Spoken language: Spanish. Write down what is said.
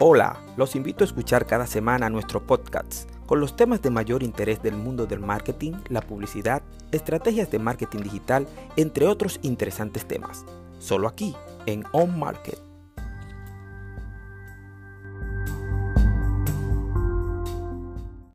Hola, los invito a escuchar cada semana nuestro podcast con los temas de mayor interés del mundo del marketing, la publicidad, estrategias de marketing digital, entre otros interesantes temas. Solo aquí, en On Market.